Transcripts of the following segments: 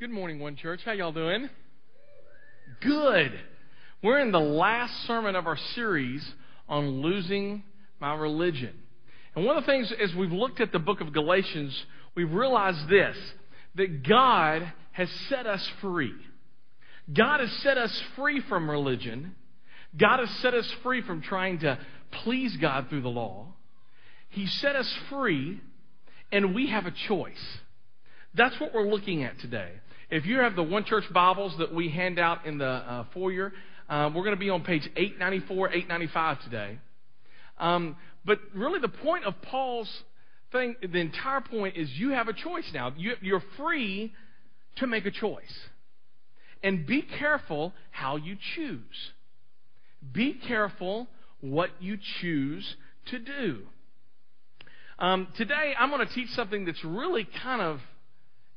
Good morning, One Church. How y'all doing? Good. We're in the last sermon of our series on losing my religion. And one of the things, as we've looked at the book of Galatians, we've realized this that God has set us free. God has set us free from religion. God has set us free from trying to please God through the law. He set us free, and we have a choice. That's what we're looking at today. If you have the One Church Bibles that we hand out in the uh, foyer, uh, we're going to be on page 894, 895 today. Um, but really, the point of Paul's thing, the entire point is you have a choice now. You, you're free to make a choice. And be careful how you choose. Be careful what you choose to do. Um, today, I'm going to teach something that's really kind of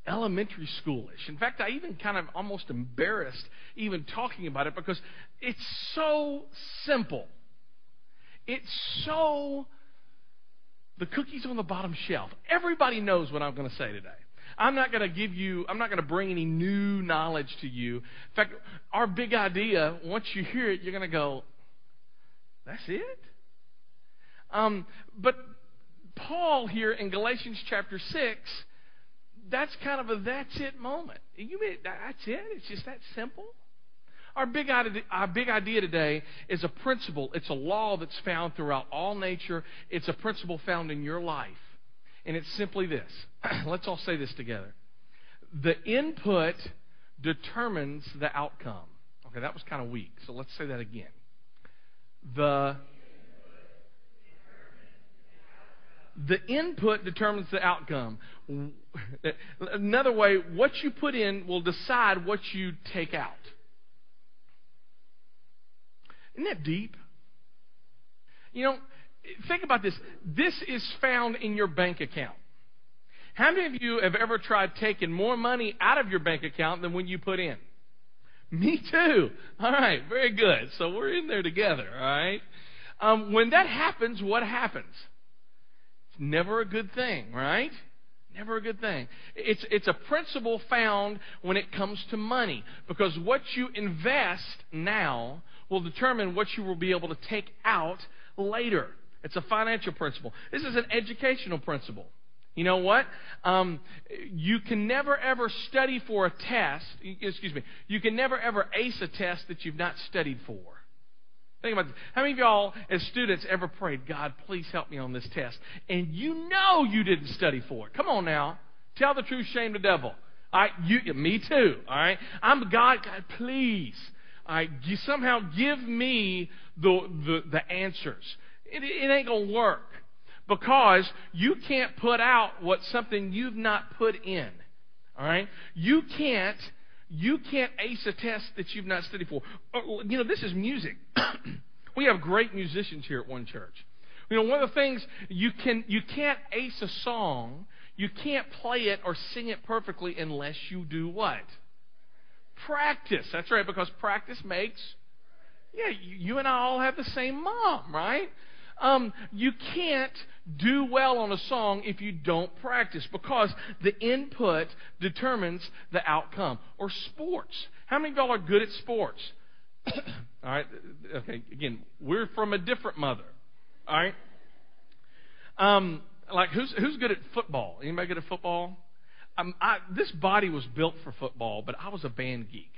elementary schoolish. In fact, I even kind of almost embarrassed even talking about it because it's so simple. It's so the cookies on the bottom shelf. Everybody knows what I'm going to say today. I'm not going to give you, I'm not going to bring any new knowledge to you. In fact, our big idea, once you hear it, you're going to go, that's it? Um, but Paul here in Galatians chapter 6 that's kind of a that's it moment. You mean that's it? It's just that simple. Our big, idea, our big idea today is a principle. It's a law that's found throughout all nature. It's a principle found in your life. And it's simply this. Let's all say this together. The input determines the outcome. Okay, that was kind of weak. So let's say that again. The the input determines the outcome. Another way, what you put in will decide what you take out. Isn't that deep? You know, think about this. This is found in your bank account. How many of you have ever tried taking more money out of your bank account than when you put in? Me too. All right, very good. So we're in there together, all right? Um, when that happens, what happens? It's never a good thing, right? Never a good thing. It's, it's a principle found when it comes to money because what you invest now will determine what you will be able to take out later. It's a financial principle. This is an educational principle. You know what? Um, you can never ever study for a test. Excuse me. You can never ever ace a test that you've not studied for. Think about this. How many of y'all, as students, ever prayed, God, please help me on this test? And you know you didn't study for it. Come on now. Tell the truth, shame the devil. Right, you, me too. All right, I'm God. God, please. Right, you somehow give me the the, the answers. It, it ain't gonna work because you can't put out what something you've not put in. All right, you can't you can't ace a test that you've not studied for. Uh, you know, this is music. we have great musicians here at One Church. You know, one of the things you can you can't ace a song, you can't play it or sing it perfectly unless you do what? Practice. That's right, because practice makes. Yeah, you and I all have the same mom, right? Um, you can't do well on a song if you don't practice because the input determines the outcome. Or sports. How many of y'all are good at sports? all right. Okay. Again, we're from a different mother. All right. Um, like who's who's good at football? Anybody good at football? Um, I, this body was built for football, but I was a band geek.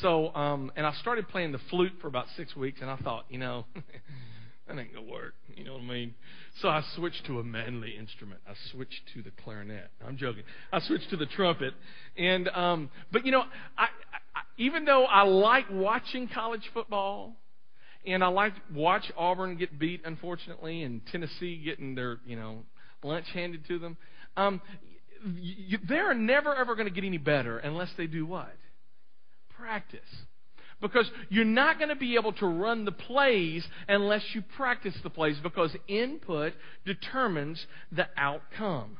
So, um, and I started playing the flute for about six weeks, and I thought, you know, that ain't gonna work. You know what I mean? So I switched to a manly instrument. I switched to the clarinet. I'm joking. I switched to the trumpet, and um, but you know, I, I even though I like watching college football, and I like watch Auburn get beat, unfortunately, and Tennessee getting their you know lunch handed to them. Um, you, they're never ever going to get any better unless they do what? Practice. Because you're not going to be able to run the plays unless you practice the plays because input determines the outcome.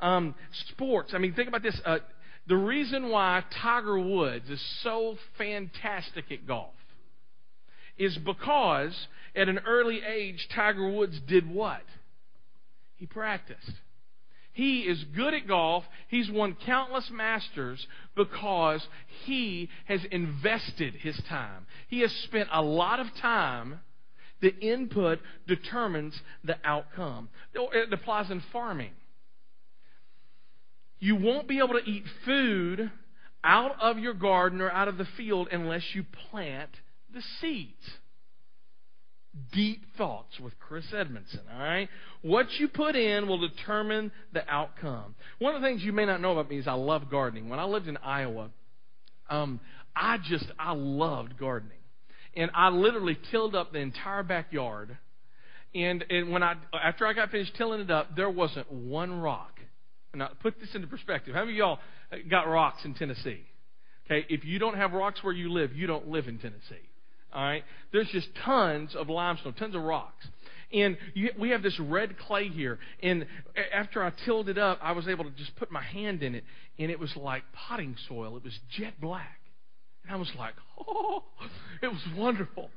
Um, sports, I mean, think about this. Uh, the reason why Tiger Woods is so fantastic at golf is because at an early age, Tiger Woods did what? He practiced. He is good at golf. He's won countless masters because he has invested his time. He has spent a lot of time. The input determines the outcome. It applies in farming. You won't be able to eat food out of your garden or out of the field unless you plant the seeds. Deep thoughts with Chris Edmondson, all right? What you put in will determine the outcome. One of the things you may not know about me is I love gardening. When I lived in Iowa, um, I just, I loved gardening. And I literally tilled up the entire backyard. And, and when I, after I got finished tilling it up, there wasn't one rock now, put this into perspective. How many of y'all got rocks in Tennessee? Okay, if you don't have rocks where you live, you don't live in Tennessee. All right, there's just tons of limestone, tons of rocks. And you, we have this red clay here. And after I tilled it up, I was able to just put my hand in it, and it was like potting soil. It was jet black. And I was like, oh, it was wonderful.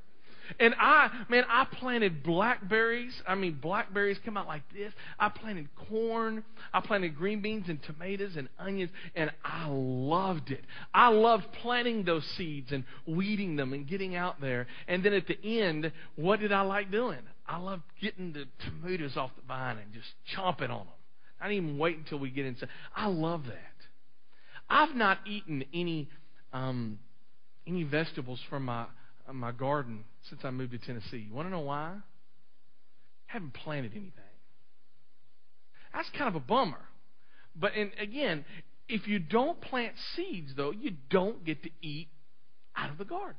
And I, man, I planted blackberries. I mean, blackberries come out like this. I planted corn. I planted green beans and tomatoes and onions, and I loved it. I loved planting those seeds and weeding them and getting out there. And then at the end, what did I like doing? I loved getting the tomatoes off the vine and just chomping on them. I didn't even wait until we get inside. I love that. I've not eaten any um, any vegetables from my my garden since I moved to Tennessee. You want to know why? I haven't planted anything. That's kind of a bummer. But and again, if you don't plant seeds, though, you don't get to eat out of the garden.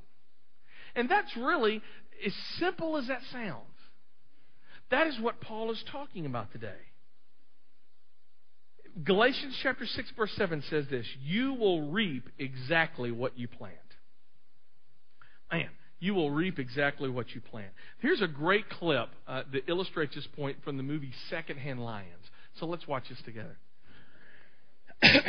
And that's really as simple as that sounds. That is what Paul is talking about today. Galatians chapter 6 verse 7 says this, you will reap exactly what you plant. Man, you will reap exactly what you plant. Here's a great clip uh, that illustrates this point from the movie Secondhand Lions. So let's watch this together.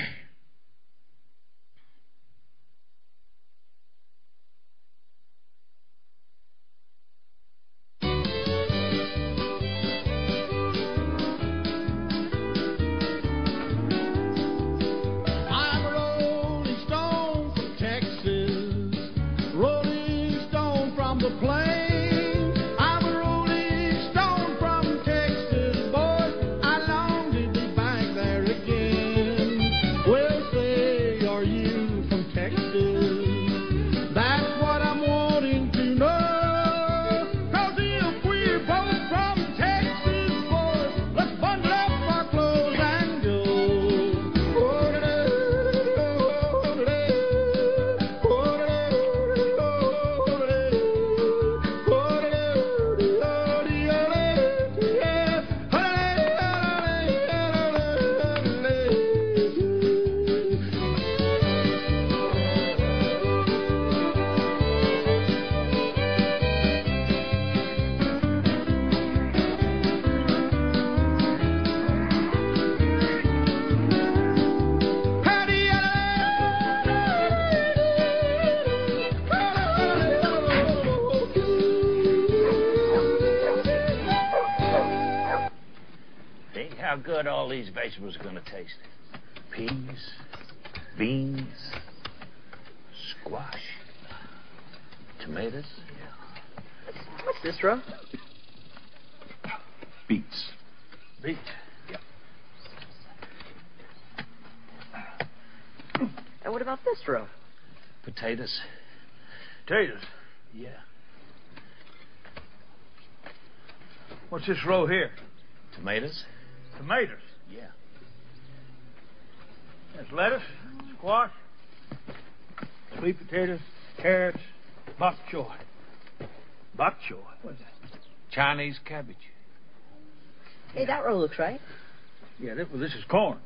vegetables going to taste? Peas, beans, squash, tomatoes. Yeah. What's this, Ro? Beets. Beets. Yeah. And what about this, Ro? Potatoes. Potatoes? Yeah. What's this row here? Tomatoes. Tomatoes. Yeah. There's lettuce, squash, sweet potatoes, carrots, bok choy. Bok choy? What's that? Chinese cabbage. Hey, that row looks right. Yeah, this, well, this is corn.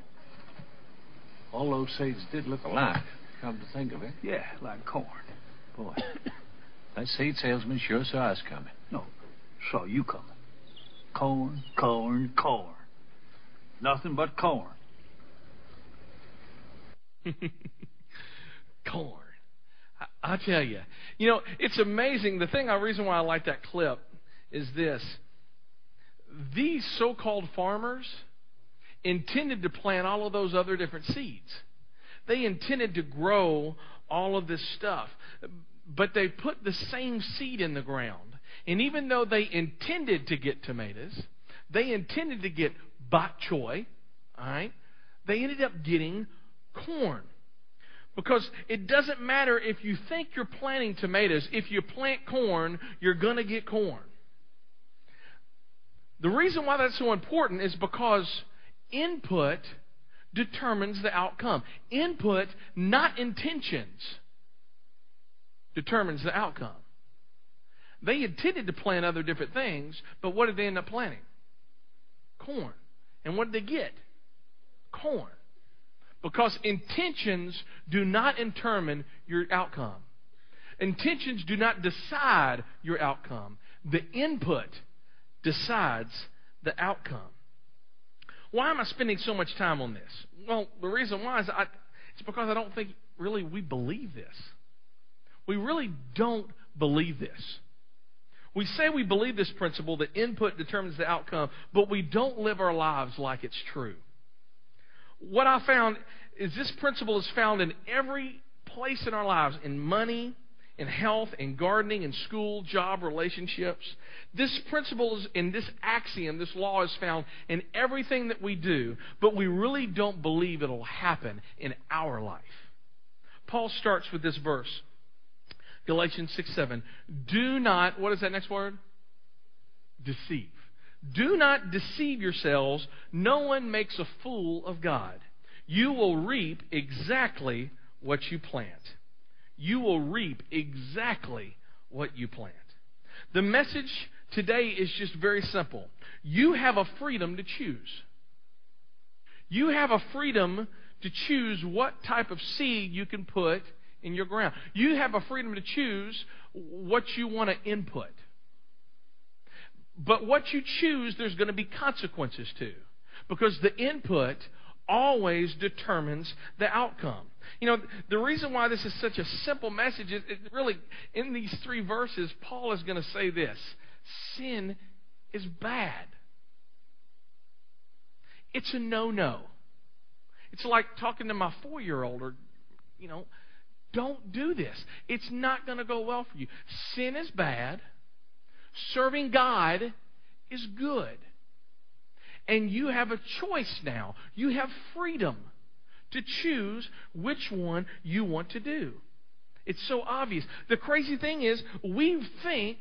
All those seeds did look alike, come to think of it. Yeah, like corn. Boy, that seed salesman sure saw us coming. No, saw you coming. Corn, corn, corn. Nothing but corn. corn. I, I, tell you, you know, it's amazing. The thing, the reason why I like that clip is this: these so-called farmers intended to plant all of those other different seeds. They intended to grow all of this stuff. But they put the same seed in the ground. And even though they intended to get tomatoes, they intended to get bok choy, all right? They ended up getting corn. Because it doesn't matter if you think you're planting tomatoes, if you plant corn, you're going to get corn. The reason why that's so important is because input determines the outcome. Input, not intentions, determines the outcome. They intended to plant other different things, but what did they end up planting? Corn. And what did they get? Corn. Because intentions do not determine your outcome. Intentions do not decide your outcome. The input decides the outcome. Why am I spending so much time on this? Well, the reason why is I, it's because I don't think really we believe this. We really don't believe this. We say we believe this principle that input determines the outcome, but we don't live our lives like it's true. What I found is this principle is found in every place in our lives in money, in health, in gardening, in school, job, relationships. This principle is in this axiom, this law is found in everything that we do, but we really don't believe it'll happen in our life. Paul starts with this verse. Galatians 6 7. Do not, what is that next word? Deceive. Do not deceive yourselves. No one makes a fool of God. You will reap exactly what you plant. You will reap exactly what you plant. The message today is just very simple. You have a freedom to choose. You have a freedom to choose what type of seed you can put in your ground. You have a freedom to choose what you want to input. But what you choose, there's going to be consequences to. Because the input always determines the outcome. You know, the reason why this is such a simple message is really, in these three verses, Paul is going to say this sin is bad. It's a no no. It's like talking to my four year old or, you know, don't do this. It's not going to go well for you. Sin is bad. Serving God is good. And you have a choice now. You have freedom to choose which one you want to do. It's so obvious. The crazy thing is, we think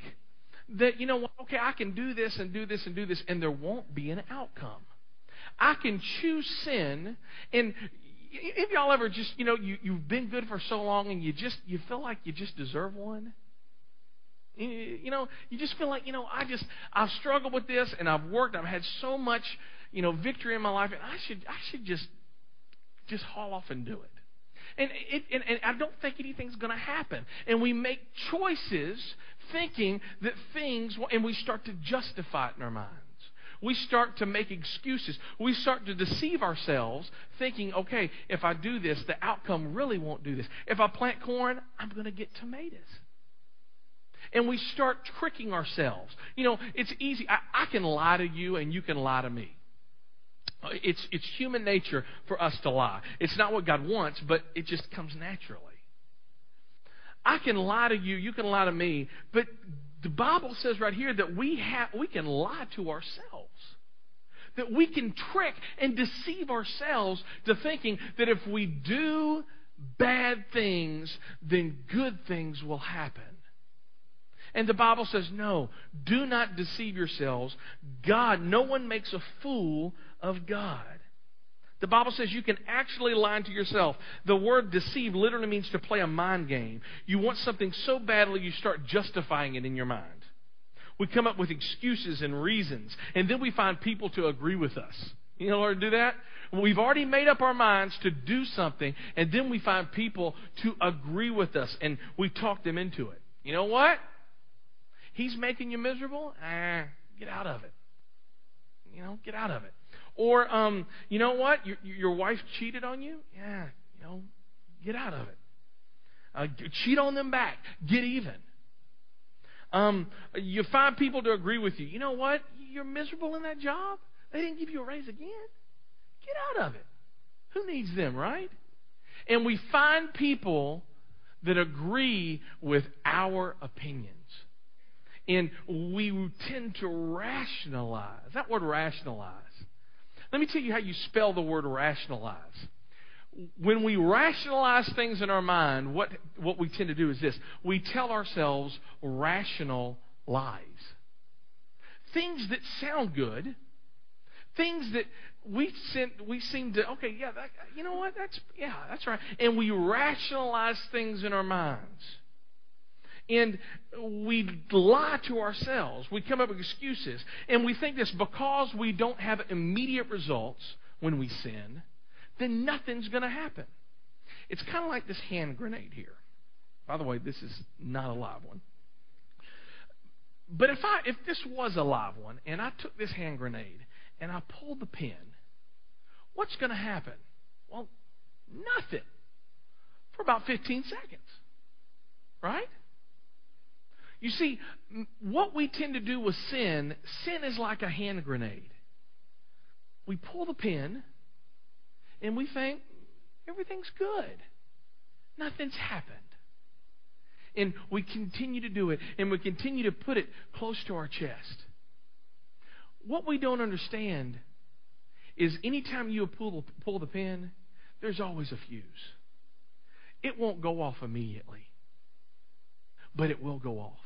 that, you know, okay, I can do this and do this and do this, and there won't be an outcome. I can choose sin, and if y'all ever just, you know, you, you've been good for so long and you just, you feel like you just deserve one? You know, you just feel like, you know, I just, I've struggled with this and I've worked, I've had so much, you know, victory in my life, and I should, I should just, just haul off and do it. And, it, and, and I don't think anything's going to happen. And we make choices thinking that things, and we start to justify it in our minds. We start to make excuses. We start to deceive ourselves thinking, okay, if I do this, the outcome really won't do this. If I plant corn, I'm going to get tomatoes. And we start tricking ourselves. You know, it's easy. I, I can lie to you and you can lie to me. It's, it's human nature for us to lie. It's not what God wants, but it just comes naturally. I can lie to you, you can lie to me, but the Bible says right here that we have we can lie to ourselves. That we can trick and deceive ourselves to thinking that if we do bad things, then good things will happen. And the Bible says, no, do not deceive yourselves. God, no one makes a fool of God. The Bible says you can actually lie to yourself. The word deceive literally means to play a mind game. You want something so badly you start justifying it in your mind. We come up with excuses and reasons, and then we find people to agree with us. You know how to do that? We've already made up our minds to do something, and then we find people to agree with us, and we talk them into it. You know what? He's making you miserable? Ah, get out of it. You know, get out of it. Or, um, you know what? Your, your wife cheated on you? Yeah, you know, get out of it. Uh, cheat on them back. Get even. Um, you find people to agree with you. You know what? You're miserable in that job. They didn't give you a raise again. Get out of it. Who needs them, right? And we find people that agree with our opinions. And we tend to rationalize. That word rationalize. Let me tell you how you spell the word rationalize. When we rationalize things in our mind, what, what we tend to do is this we tell ourselves rational lies. Things that sound good, things that we sent, we seem to okay, yeah, that, you know what? That's yeah, that's right. And we rationalize things in our minds. And we lie to ourselves. We come up with excuses. And we think this because we don't have immediate results when we sin, then nothing's going to happen. It's kind of like this hand grenade here. By the way, this is not a live one. But if I if this was a live one and I took this hand grenade and I pulled the pin, what's going to happen? Well, nothing for about 15 seconds. You see, what we tend to do with sin, sin is like a hand grenade. We pull the pin and we think everything's good. Nothing's happened. And we continue to do it and we continue to put it close to our chest. What we don't understand is anytime you pull, pull the pin, there's always a fuse. It won't go off immediately, but it will go off.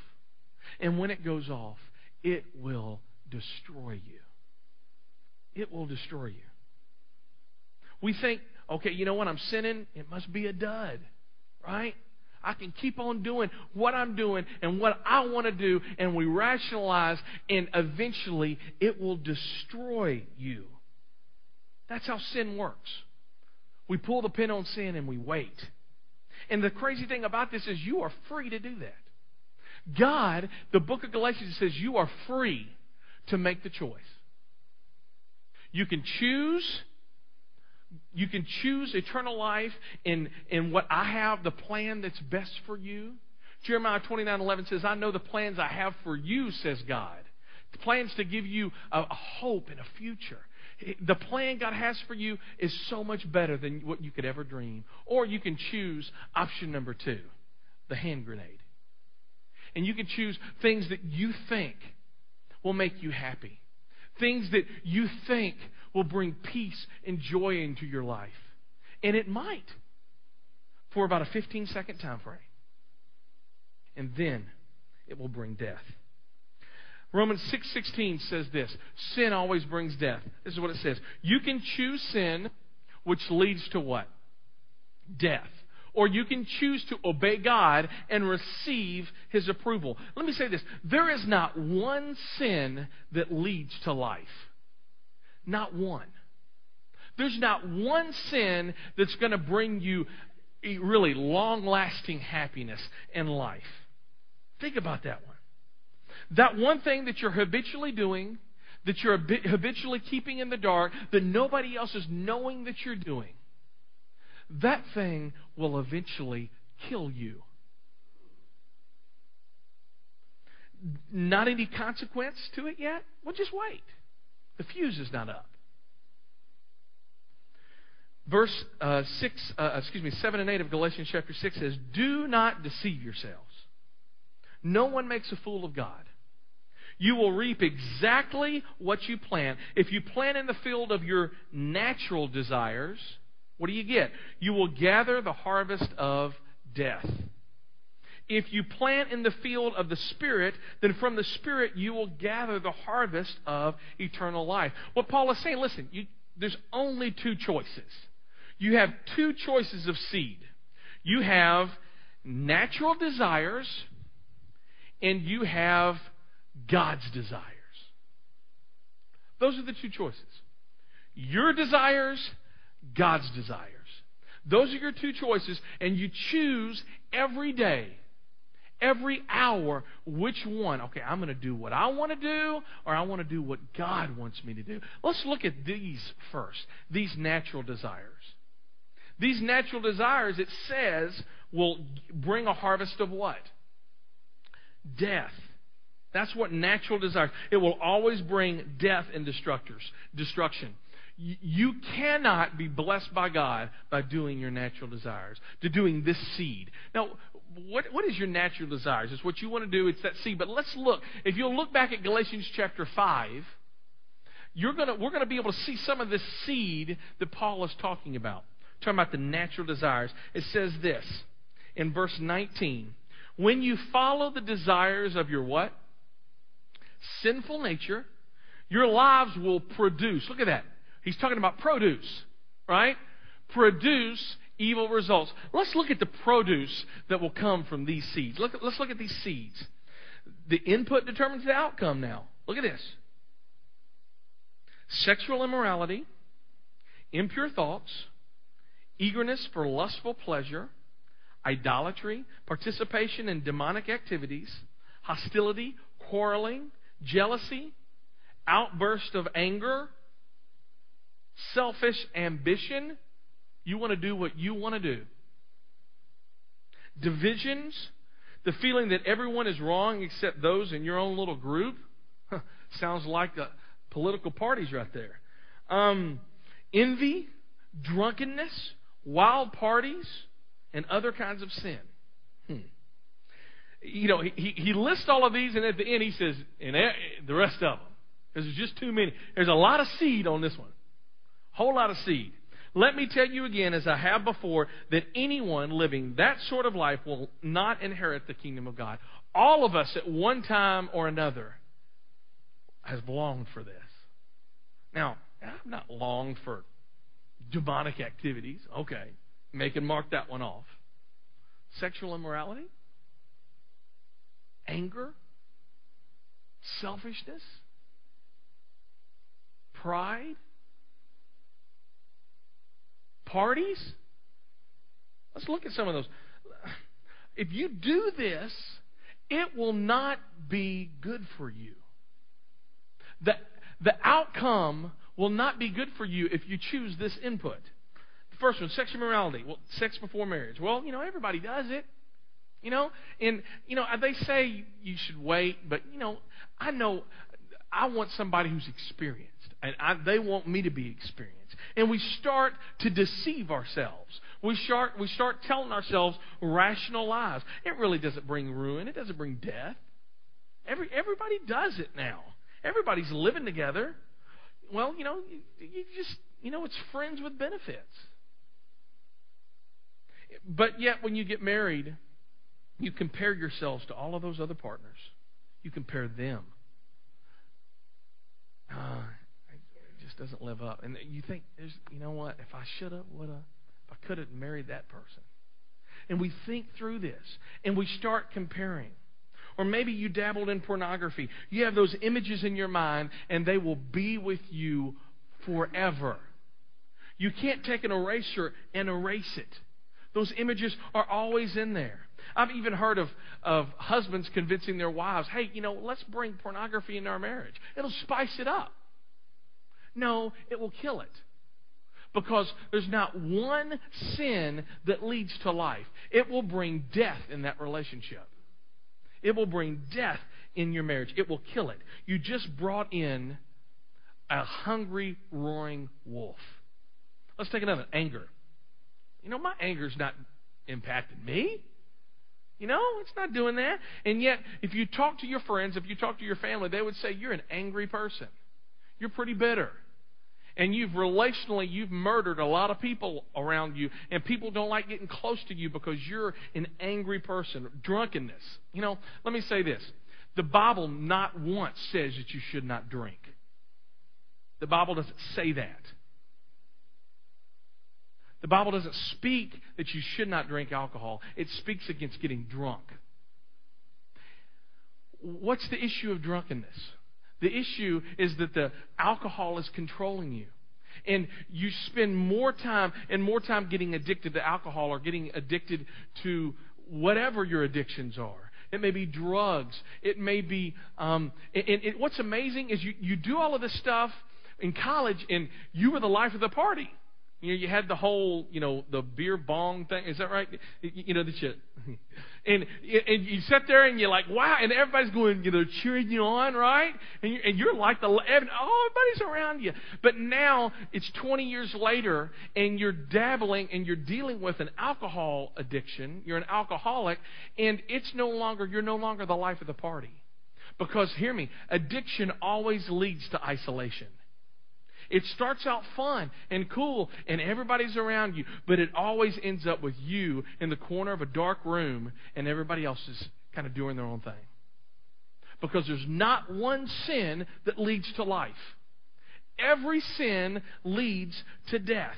And when it goes off, it will destroy you. It will destroy you. We think, okay, you know what? I'm sinning. It must be a dud, right? I can keep on doing what I'm doing and what I want to do, and we rationalize, and eventually it will destroy you. That's how sin works. We pull the pin on sin and we wait. And the crazy thing about this is you are free to do that. God, the book of Galatians says you are free to make the choice. You can choose you can choose eternal life in, in what I have, the plan that's best for you. Jeremiah 29 11 says, I know the plans I have for you, says God. The plans to give you a, a hope and a future. The plan God has for you is so much better than what you could ever dream. Or you can choose option number two, the hand grenade. And you can choose things that you think will make you happy, things that you think will bring peace and joy into your life. And it might for about a 15 second time frame. And then it will bring death. Romans 6:16 says this, sin always brings death. This is what it says. You can choose sin which leads to what? Death. Or you can choose to obey God and receive his approval. Let me say this, there is not one sin that leads to life. Not one. There's not one sin that's going to bring you really long lasting happiness in life. Think about that one. That one thing that you're habitually doing, that you're habitually keeping in the dark, that nobody else is knowing that you're doing, that thing will eventually kill you. Not any consequence to it yet? Well, just wait. The fuse is not up. Verse uh, six, uh, excuse me, seven and eight of Galatians chapter six says, "Do not deceive yourselves. No one makes a fool of God. You will reap exactly what you plant. If you plant in the field of your natural desires, what do you get? You will gather the harvest of death. If you plant in the field of the Spirit, then from the Spirit you will gather the harvest of eternal life. What Paul is saying, listen, you, there's only two choices. You have two choices of seed. You have natural desires, and you have God's desires. Those are the two choices. Your desires God's desires. Those are your two choices, and you choose every day, every hour, which one. Okay, I'm going to do what I want to do, or I want to do what God wants me to do. Let's look at these first these natural desires. These natural desires, it says, will bring a harvest of what? Death. That's what natural desires. It will always bring death and destructors, destruction. You cannot be blessed by God by doing your natural desires, to doing this seed. Now, what, what is your natural desires? It's what you want to do, it's that seed. But let's look. If you'll look back at Galatians chapter 5, you're gonna, we're going to be able to see some of this seed that Paul is talking about. Talking about the natural desires. It says this in verse 19 When you follow the desires of your what? Sinful nature, your lives will produce. Look at that. He's talking about produce, right? Produce evil results. Let's look at the produce that will come from these seeds. Look, let's look at these seeds. The input determines the outcome now. Look at this sexual immorality, impure thoughts, eagerness for lustful pleasure, idolatry, participation in demonic activities, hostility, quarreling, jealousy, outburst of anger, selfish ambition. You want to do what you want to do. Divisions, the feeling that everyone is wrong except those in your own little group. Sounds like political parties right there. Um, envy, drunkenness, wild parties, and other kinds of sin. Hmm. You know, he, he lists all of these, and at the end he says, and the rest of them. Because there's just too many. There's a lot of seed on this one. Whole lot of seed. Let me tell you again, as I have before, that anyone living that sort of life will not inherit the kingdom of God. All of us at one time or another has longed for this. Now, I've not longed for demonic activities. Okay. Make and mark that one off. Sexual immorality? Anger? Selfishness? Pride? Parties? Let's look at some of those. If you do this, it will not be good for you. The, the outcome will not be good for you if you choose this input. The first one, sexual morality. Well, sex before marriage. Well, you know, everybody does it. You know, and you know they say you should wait, but you know, I know I want somebody who's experienced, and I, they want me to be experienced. And we start to deceive ourselves. We start, we start telling ourselves rational lies. It really doesn't bring ruin. It doesn't bring death. Every, everybody does it now. Everybody's living together. Well, you know, you, you just, you know, it's friends with benefits. But yet, when you get married, you compare yourselves to all of those other partners. You compare them. Uh, doesn't live up. And you think, there's, you know what? If I should have, would have, if I could have married that person. And we think through this, and we start comparing. Or maybe you dabbled in pornography. You have those images in your mind, and they will be with you forever. You can't take an eraser and erase it. Those images are always in there. I've even heard of, of husbands convincing their wives, hey, you know, let's bring pornography into our marriage. It'll spice it up. No, it will kill it. Because there's not one sin that leads to life. It will bring death in that relationship. It will bring death in your marriage. It will kill it. You just brought in a hungry, roaring wolf. Let's take another anger. You know, my anger's not impacting me. You know, it's not doing that. And yet, if you talk to your friends, if you talk to your family, they would say you're an angry person. You're pretty bitter. And you've relationally, you've murdered a lot of people around you, and people don't like getting close to you because you're an angry person. Drunkenness. You know, let me say this. The Bible not once says that you should not drink. The Bible doesn't say that. The Bible doesn't speak that you should not drink alcohol, it speaks against getting drunk. What's the issue of drunkenness? The issue is that the alcohol is controlling you. And you spend more time and more time getting addicted to alcohol or getting addicted to whatever your addictions are. It may be drugs. It may be. Um, and, and what's amazing is you, you do all of this stuff in college and you were the life of the party. You know, you had the whole, you know, the beer bong thing. Is that right? You know the shit. And and you sit there and you're like, wow, and everybody's going, you know, cheering you on, right? And you're, and you're like the, oh, everybody's around you. But now it's 20 years later, and you're dabbling and you're dealing with an alcohol addiction. You're an alcoholic, and it's no longer, you're no longer the life of the party. Because, hear me, addiction always leads to isolation. It starts out fun and cool, and everybody's around you, but it always ends up with you in the corner of a dark room, and everybody else is kind of doing their own thing. Because there's not one sin that leads to life. Every sin leads to death.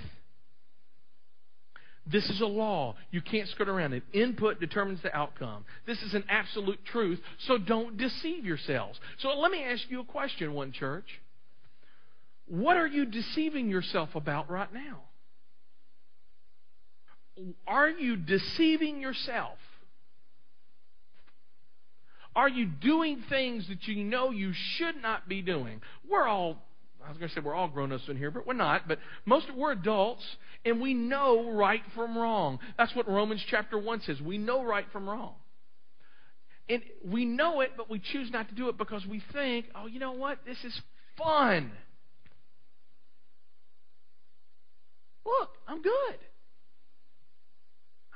This is a law. You can't skirt around it. Input determines the outcome. This is an absolute truth, so don't deceive yourselves. So let me ask you a question, one church. What are you deceiving yourself about right now? Are you deceiving yourself? Are you doing things that you know you should not be doing? We're all, I was going to say we're all grown ups in here, but we're not. But most of we're adults, and we know right from wrong. That's what Romans chapter 1 says. We know right from wrong. And we know it, but we choose not to do it because we think, oh, you know what? This is fun. Look, I'm good.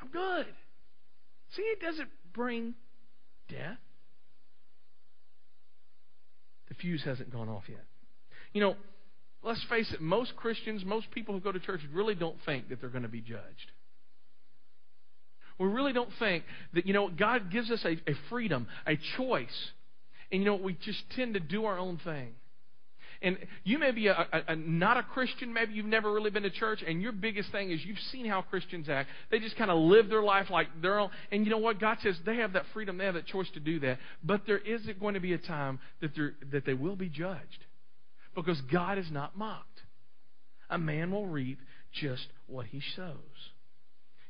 I'm good. See, it doesn't bring death. The fuse hasn't gone off yet. You know, let's face it, most Christians, most people who go to church really don't think that they're going to be judged. We really don't think that, you know, God gives us a, a freedom, a choice. And, you know, we just tend to do our own thing. And you may be a, a, a, not a Christian, maybe you've never really been to church, and your biggest thing is you've seen how Christians act. They just kind of live their life like their own. And you know what? God says they have that freedom, they have that choice to do that. But there is going to be a time that, that they will be judged because God is not mocked. A man will reap just what he sows.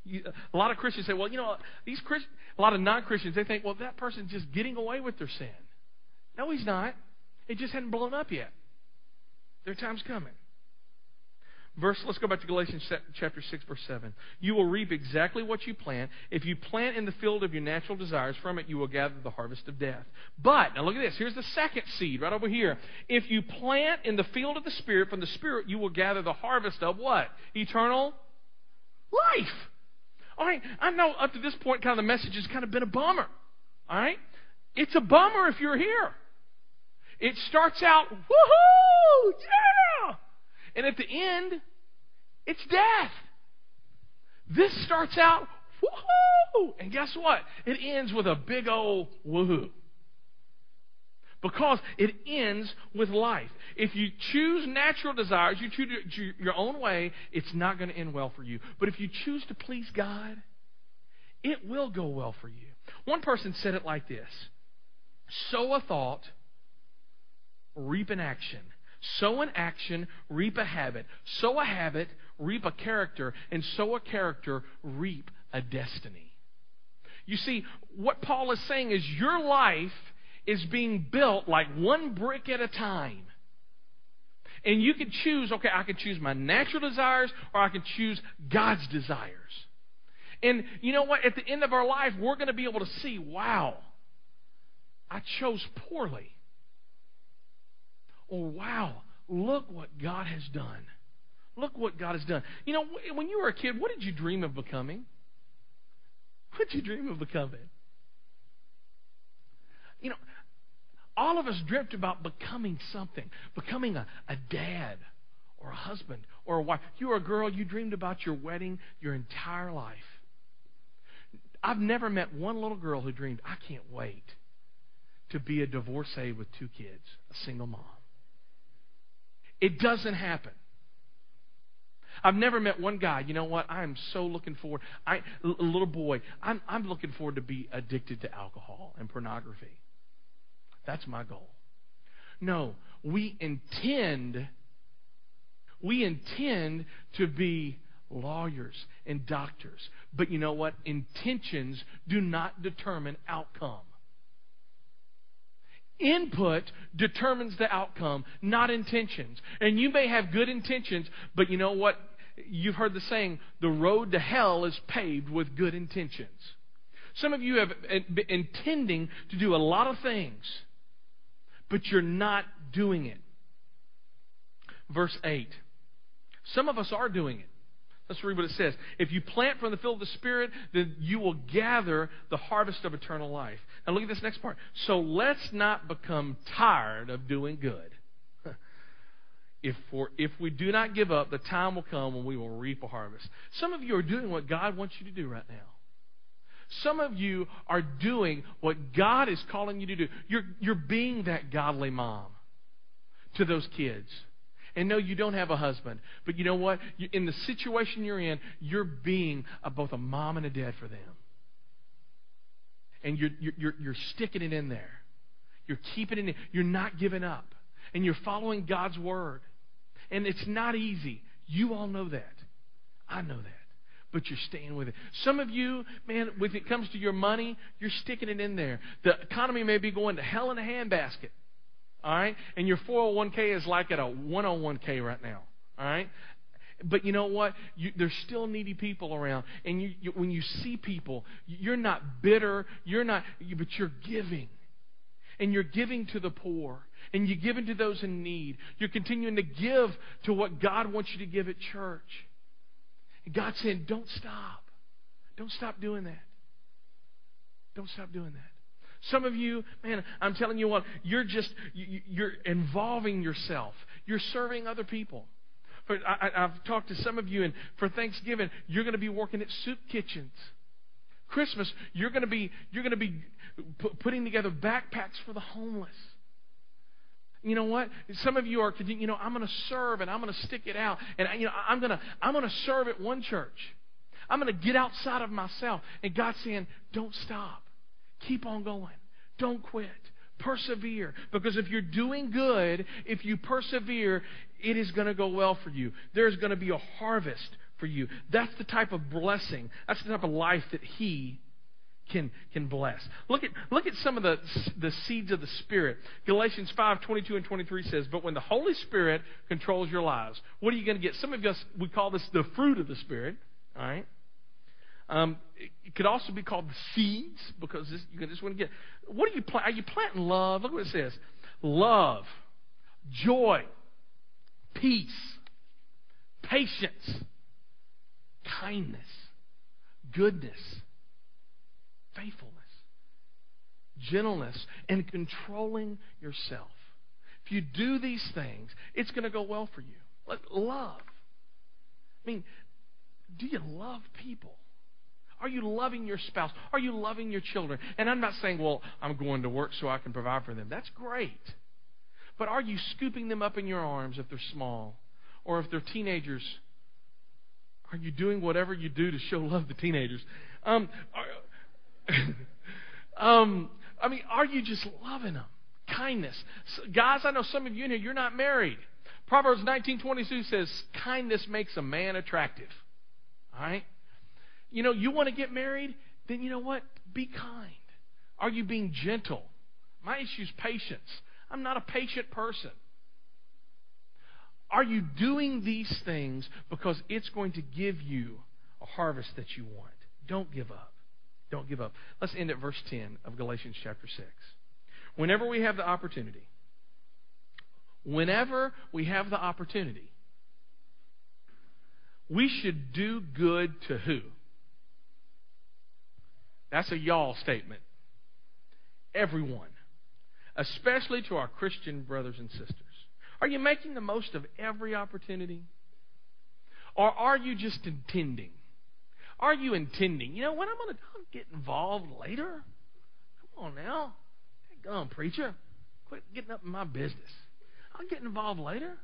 You, a lot of Christians say, well, you know, these Christ, a lot of non Christians, they think, well, that person's just getting away with their sin. No, he's not. It just hadn't blown up yet. Their time's coming. Verse, let's go back to Galatians chapter 6, verse 7. You will reap exactly what you plant. If you plant in the field of your natural desires, from it you will gather the harvest of death. But, now look at this. Here's the second seed right over here. If you plant in the field of the Spirit, from the Spirit you will gather the harvest of what? Eternal life. All right, I know up to this point, kind of the message has kind of been a bummer. All right? It's a bummer if you're here. It starts out, woohoo, yeah! And at the end, it's death. This starts out, woohoo! And guess what? It ends with a big old woohoo. Because it ends with life. If you choose natural desires, you choose your own way, it's not going to end well for you. But if you choose to please God, it will go well for you. One person said it like this Sow a thought reap an action. Sow an action, reap a habit. Sow a habit, reap a character. And sow a character, reap a destiny. You see, what Paul is saying is your life is being built like one brick at a time. And you can choose, okay, I can choose my natural desires or I can choose God's desires. And you know what? At the end of our life, we're going to be able to see, wow, I chose poorly. Oh, wow, look what God has done. Look what God has done. You know, when you were a kid, what did you dream of becoming? What did you dream of becoming? You know, all of us dreamt about becoming something, becoming a, a dad or a husband or a wife. You were a girl, you dreamed about your wedding your entire life. I've never met one little girl who dreamed, I can't wait to be a divorcee with two kids, a single mom. It doesn't happen. I've never met one guy. You know what? I am so looking forward. I, little boy. I'm, I'm looking forward to be addicted to alcohol and pornography. That's my goal. No, we intend. We intend to be lawyers and doctors. But you know what? Intentions do not determine outcome. Input determines the outcome, not intentions. And you may have good intentions, but you know what? you've heard the saying, the road to hell is paved with good intentions. Some of you have been intending to do a lot of things, but you're not doing it. Verse 8. Some of us are doing it. Let's read what it says. If you plant from the field of the Spirit, then you will gather the harvest of eternal life. Now look at this next part. So let's not become tired of doing good. If, for, if we do not give up, the time will come when we will reap a harvest. Some of you are doing what God wants you to do right now. Some of you are doing what God is calling you to do. You're, you're being that godly mom to those kids. And no, you don't have a husband. But you know what? You, in the situation you're in, you're being a, both a mom and a dad for them. And you're, you're, you're sticking it in there. You're keeping it in. You're not giving up. And you're following God's word. And it's not easy. You all know that. I know that but you're staying with it. Some of you, man, when it comes to your money, you're sticking it in there. The economy may be going to hell in a handbasket. All right? And your 401k is like at a 101k right now. All right? But you know what? You, there's still needy people around, and you, you, when you see people, you're not bitter. You're not, but you're giving, and you're giving to the poor, and you're giving to those in need. You're continuing to give to what God wants you to give at church. And God's saying, don't stop. Don't stop doing that. Don't stop doing that. Some of you, man, I'm telling you what, you're just, you're involving yourself. You're serving other people. I, have talked to some of you, and for Thanksgiving, you're going to be working at soup kitchens. Christmas, you're going to be, you're going to be putting together backpacks for the homeless you know what? Some of you are, you know, I'm going to serve and I'm going to stick it out. And, you know, I'm going to, I'm going to serve at one church. I'm going to get outside of myself. And God's saying, don't stop. Keep on going. Don't quit. Persevere. Because if you're doing good, if you persevere, it is going to go well for you. There's going to be a harvest for you. That's the type of blessing, that's the type of life that He can, can bless. Look at, look at some of the, the seeds of the Spirit. Galatians 5 22 and 23 says, But when the Holy Spirit controls your lives, what are you going to get? Some of us, we call this the fruit of the Spirit. All right? Um, it could also be called the seeds because this, you just want to get. What are you plant? Are you planting love? Look what it says: love, joy, peace, patience, kindness, goodness, faithfulness, gentleness, and controlling yourself. If you do these things, it's going to go well for you. Love. I mean, do you love people? Are you loving your spouse? Are you loving your children? And I'm not saying, well, I'm going to work so I can provide for them. That's great. But are you scooping them up in your arms if they're small? Or if they're teenagers, are you doing whatever you do to show love to teenagers? Um, are, um, I mean, are you just loving them? Kindness. So, guys, I know some of you in here, you're not married. Proverbs 19.22 says, kindness makes a man attractive. All right? You know, you want to get married? Then you know what? Be kind. Are you being gentle? My issue is patience. I'm not a patient person. Are you doing these things because it's going to give you a harvest that you want? Don't give up. Don't give up. Let's end at verse 10 of Galatians chapter 6. Whenever we have the opportunity, whenever we have the opportunity, we should do good to who? That's a y'all statement. Everyone, especially to our Christian brothers and sisters. Are you making the most of every opportunity? Or are you just intending? Are you intending? You know, when I'm going to get involved later? Come on now. Go on, preacher. Quit getting up in my business. I'll get involved later.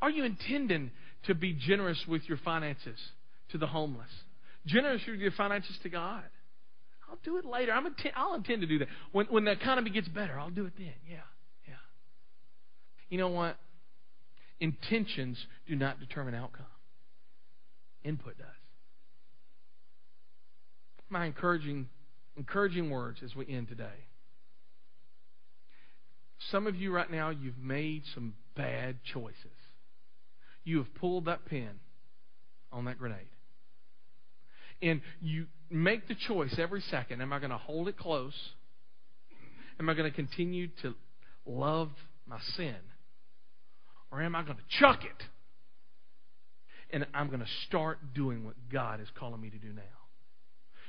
Are you intending to be generous with your finances to the homeless? Generous with your finances to God? I'll do it later. I'm intent, I'll intend to do that. When, when the economy gets better, I'll do it then. Yeah, yeah. You know what? Intentions do not determine outcome, input does my encouraging, encouraging words as we end today. Some of you right now, you've made some bad choices. You have pulled that pin on that grenade. And you make the choice every second am I going to hold it close? Am I going to continue to love my sin? Or am I going to chuck it? And I'm going to start doing what God is calling me to do now.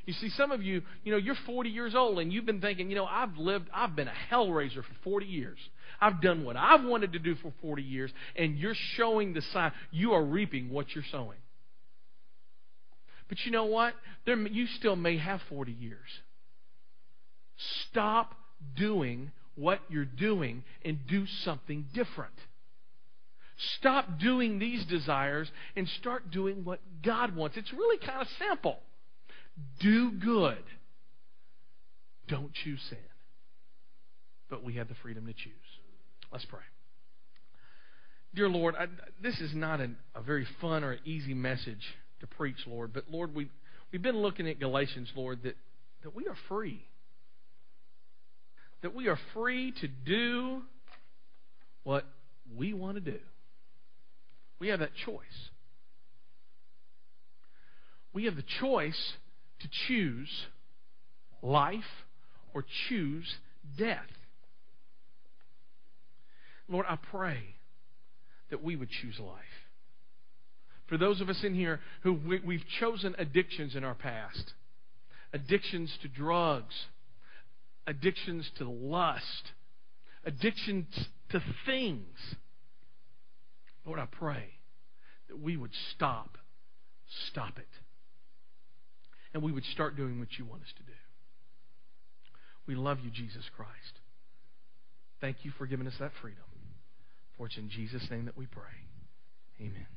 You see, some of you, you know, you're 40 years old and you've been thinking, you know, I've lived, I've been a hellraiser for 40 years. I've done what I've wanted to do for 40 years, and you're showing the sign. You are reaping what you're sowing. But you know what? There, you still may have 40 years. Stop doing what you're doing and do something different. Stop doing these desires and start doing what God wants. It's really kind of simple. Do good. Don't choose sin. But we have the freedom to choose. Let's pray. Dear Lord, I, this is not an, a very fun or easy message to preach, Lord, but Lord, we, we've been looking at Galatians, Lord, that, that we are free. That we are free to do what we want to do. We have that choice. We have the choice to choose life or choose death. Lord, I pray that we would choose life. For those of us in here who we, have chosen addictions in our past addictions to drugs, addictions to lust, addictions to things. Lord, I pray that we would stop, stop it and we would start doing what you want us to do. We love you, Jesus Christ. Thank you for giving us that freedom. For it's in Jesus' name that we pray. Amen.